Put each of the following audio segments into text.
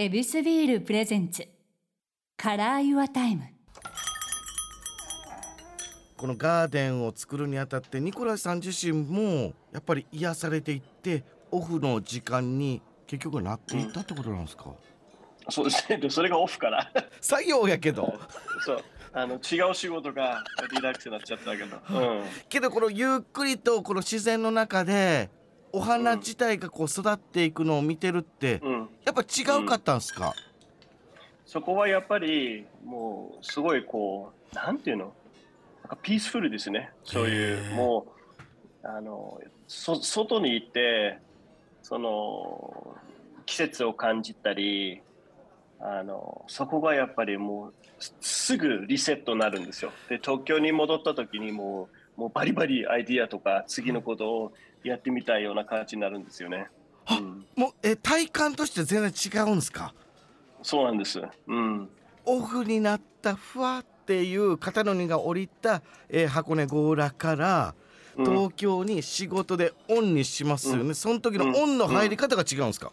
エビスビール presents Color Your Time このガーデンを作るにあたってニコライさん自身もやっぱり癒されていってオフの時間に結局なっていったってことなんですか、そうですね。でそれがオフから。作業やけどそう。あの違う仕事がリラックスになっちゃったけど。うん。けどこのゆっくりとこの自然の中でお花自体がこう育っていくのを見てるってうん。やっぱ違うかったんですか、そこはやっぱりもうすごいこうなんていうの？なんかピースフルですね。そういうもうあのそ外に行ってその季節を感じたり。あのそこがやっぱりもうすすぐリセットになるんですよ。で東京に戻った時にもうもうバリバリアイディアとか次のことをやってみたいような感じになるんですよね。あうん、もうえ体感として全然違うんですか？そうなんです。うん。オフになったふわっていう肩の荷が下りた、えー箱根強羅からうん東京に仕事でオンにしますよね、うんその時のオンの入り方が違うんですか、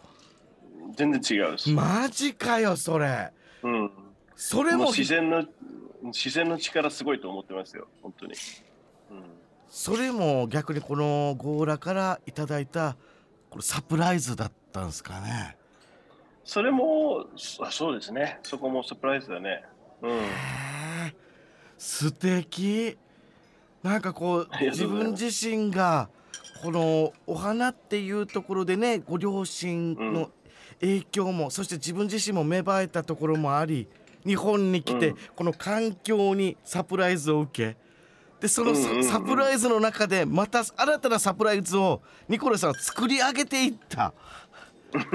全然違うです。マジかよそれうん。それも自然の自然の力すごいと思ってますよ。本当に。うん。それも逆にこの強羅からいただいたこれサプライズだったんですかねそれもそそうですね。そこもサプライズだね。うん。素敵なんかこう自分自身がこのお花っていうところでねご両親の影響も、そして自分自身も芽生えたところもあり日本に来て、うんこの環境にサプライズを受けでそのサ,、うんうんうん。プライズの中でまた新たなサプライズをニコラさんは作り上げていった。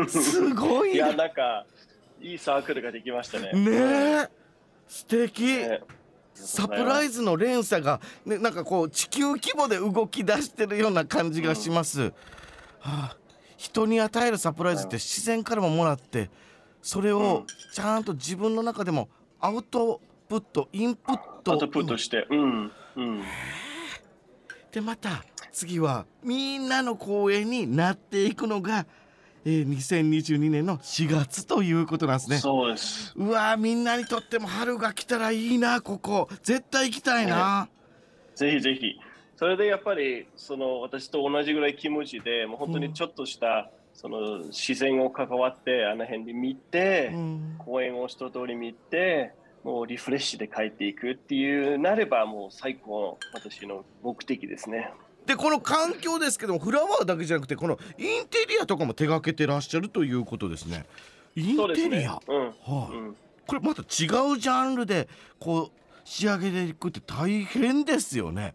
すごいいやねなんかいいサークルができましたね。ねえ。素敵、ね。サプライズの連鎖が、ね、なんかこう地球規模で動き出してるような感じがします、はあ、人に与えるサプライズって自然からももらってそれうをん。ちゃんと自分の中でもアウトプットインプット。アウトプットして、うんうん。でまた次はみんなの公演になっていくのが、えー2022年の4月ということなんですねそうです。うわーみんなにとっても春が来たらいいなここ絶対行きたいな、ぜひぜひ。それでやっぱりその私と同じぐらい気持ちで、もう本当にちょっとした、その自然を関わってあの辺で見て、うん公園を一通り見て、もうリフレッシュで帰っていくっていうなればもう最高の私の目的ですね。でこの環境ですけどもフラワーだけじゃなくてこのインテリアとかも手掛けてらっしゃるということですねインテリア、。うん。はいうんこれまた違うジャンルでこう仕上げていくって大変ですよね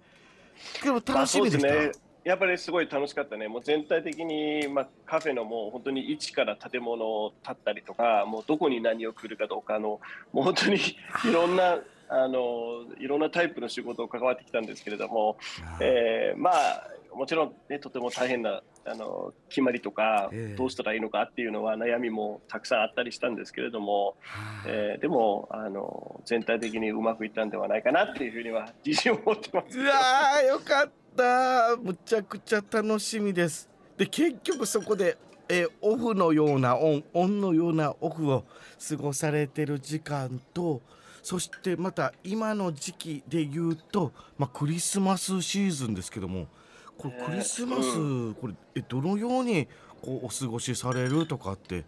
けど楽しみですね。やっぱりすごい楽しかったね。もう全体的に、まあ、カフェのもう本当に一から建物を建ったりとか、もうどこに何を来るかどうかの、もう本当に いろんな、あの、いろんなタイプの仕事を関わってきたんですけれども、えーまあ、もちろん、ね、とても大変なあの決まりとかええ、どうしたらいいのかっていうのは悩みもたくさんあったりしたんですけれども、はいえーでもあの全体的にうまくいったんではないかなっていうふうには自信を持ってます。うわーよかったむちゃくちゃ楽しみです。で結局そこで、えーオフのようなオンオンのようなオフを過ごされてる時間とそしてまた今の時期で言うと、まあ、クリスマスシーズンですけどもこれねクリスマス、うこれえどのようにこうお過ごしされるとかって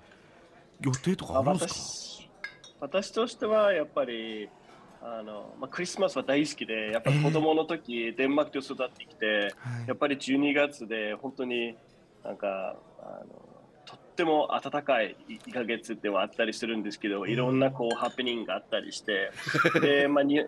予定とかあるんです私私としてはやっぱりあの、まあ、クリスマスは大好きでやっぱり子供の時、デンマークで育ってきてか、はい。やっぱり12月で本当になんかあのとっても暖かい1ヶ月ではあったりするんですけどいろんなこうハプニングがあったりして で、まあ、に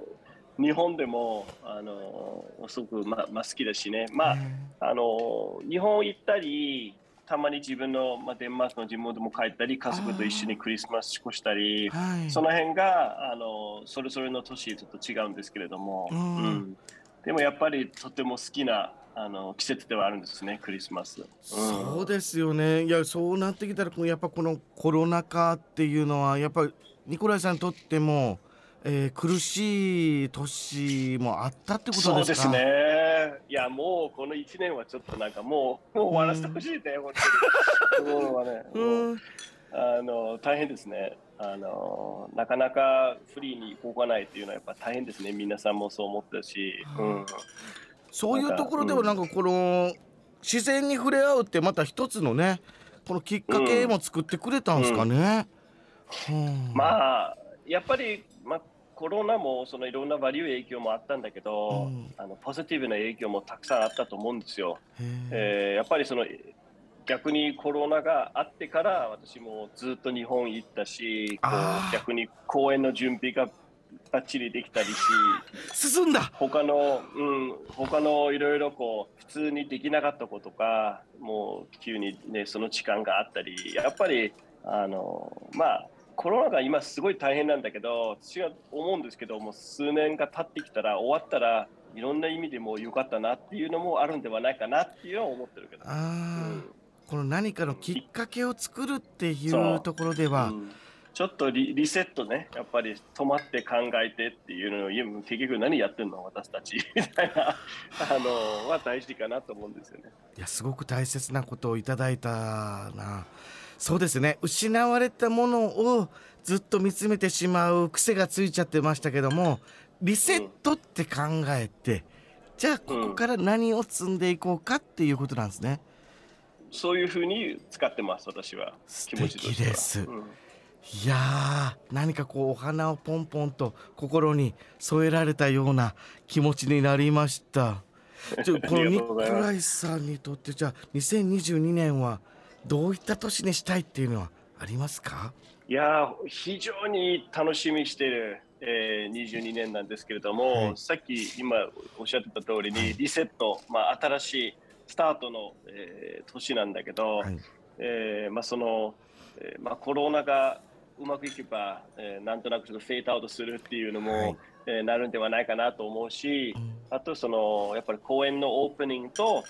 日本でもあのすごく、ままあ、好きだしね、まあ、あの日本行ったりたまに自分の、まあ、デンマークの地元も帰ったり家族と一緒にクリスマス過ごしたりはい。その辺があのそれぞれの年ちょっと違うんですけれども、うん。うん。でもやっぱりとても好きなあの季節ではあるんですねクリスマス、うん。そうですよね。いやそうなってきたらやっぱこのコロナ禍っていうのはやっぱりニコライさんにとっても、えー苦しい年もあったってことそうですか？ですねいやもうこの1年はちょっとなんかもうもう終わらせてほしいね、本当に そうはね、もううんあの大変ですねあの。なかなかフリーに動かないっていうのはやっぱ大変ですね。皆さんもそう思ったし。うん、そういうところではなんかこの、自然に触れ合うってまた一つのねこのきっかけも作ってくれたんですかね。うんうん、まあやっぱり、まあ、コロナもそのいろんなバリュー影響もあったんだけど、うん、あのポジティブな影響もたくさんあったと思うんですよ。えー、やっぱりその逆にコロナがあってから私もずっと日本行ったし逆に公演の準備がばっちりできたりし進んだ。他の、うん、他のいろいろこう普通にできなかったことかもう急に、ね、その時間があったりやっぱりあのまあコロナが今すごい大変なんだけど私は思うんですけども数年が経ってきたら終わったらいろんな意味でも良かったなっていうのもあるんではないかなっていうのは思ってるけど。あうんこの何かのきっかけを作るっていうところでは、うん、ちょっとリリセットねやっぱり止まって考えてっていうのを結局何やってんの私たち みたいなあのは大事かなと思うんですよね。いやすごく大切なことをいただいたな。そうですね失われたものをずっと見つめてしまう癖がついちゃってましたけどもリセットって考えて、うん、じゃあここから何を積んでいこうかっていうことなんですね。そういうふうに使ってます私は気持ちとしては。です、うん、いや何かこうお花をポンポンと心に添えられたような気持ちになりました。じゃこの ニコライさんにとってじゃあ2022年はどういった年にしたいっていうのはありますか？いや非常に楽しみしてる、えー、22年なんですけれども、はい、さっき今おっしゃってた通りにリセット、まあ、新しいスタートの、えー、年なんだけど、はい、えー、まあ、その、えーまあ、コロナがうまくいけば、えー、なんとなくちょっとフェードアウトするっていうのも、はい、えー、なるんではないかなと思うし、うん、あとそのやっぱり公演のオープニングと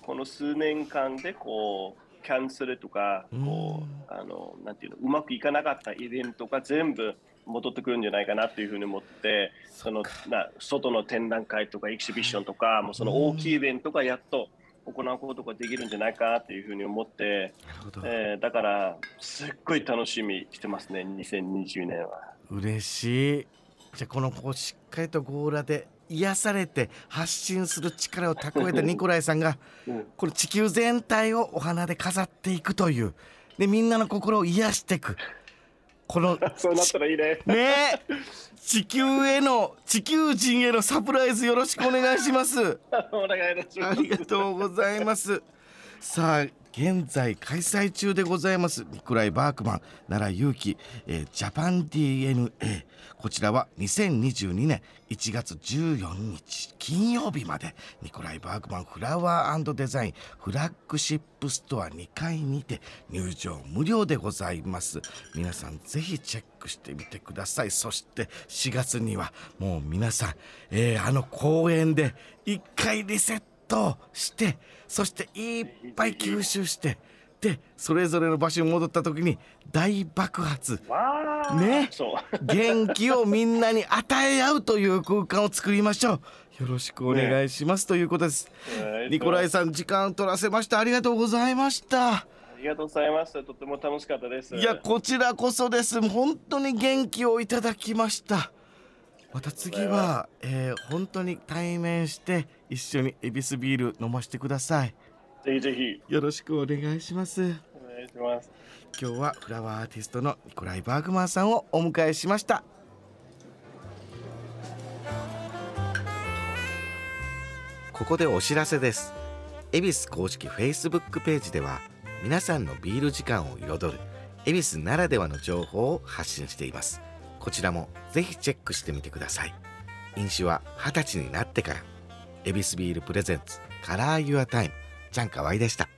この数年間でこうキャンセルとか、こう、あの、なんていうの、うまくいかなかったイベントが全部戻ってくるんじゃないかなというふうに思って、そのな外の展覧会とかエキシビションとか、もうその大きいイベントがやっと行うことができるんじゃないかというふうに思って、えー、だからすっごい楽しみしてますね2020年は。嬉しい。じゃあこのこうしっかりとゴーラで癒されて発信する力を蓄えたニコライさんが、うん、この地球全体をお花で飾っていくというでみんなの心を癒していく。この そうなったらいいね。ね地球への地球人へのサプライズよろしくお願いします。お願いします。ありがとうございます。さあ現在開催中でございます。ニコライ・バーグマン奈良祐希、えー、 JAPAN DNA こちらは2022年1月14日金曜日までニコライ・バーグマンフラワーデザインフラッグシップストア2階にて入場無料でございます。皆さんぜひチェックしてみてください。そして4月にはもう皆さん、えー、あの公園で1回リセットしてそしていっぱい吸収してでそれぞれの場所に戻った時に大爆発。ね。元気をみんなに与え合うという空間を作りましょう。よろしくお願いします、ね、ということです、ニコライさん時間取らせました。ありがとうございました。ありがとうございますとても楽しかったです。いやこちらこそです。本当に元気をいただきましたまた次は、えー、本当に対面して一緒にエビスビール飲ませてください。ぜひぜひ。よろしくお願いします。お願いします。今日はフラワーアーティストのニコライ・バーグマンさんをお迎えしました。ここでお知らせです。ヱビス公式 Facebook ページでは皆さんのビール時間を彩るヱビスならではの情報を発信していますこちらもぜひチェックしてみてください。飲酒は二十歳になってから。エビスビール presents Color Your Time。ちゃんかわいでした。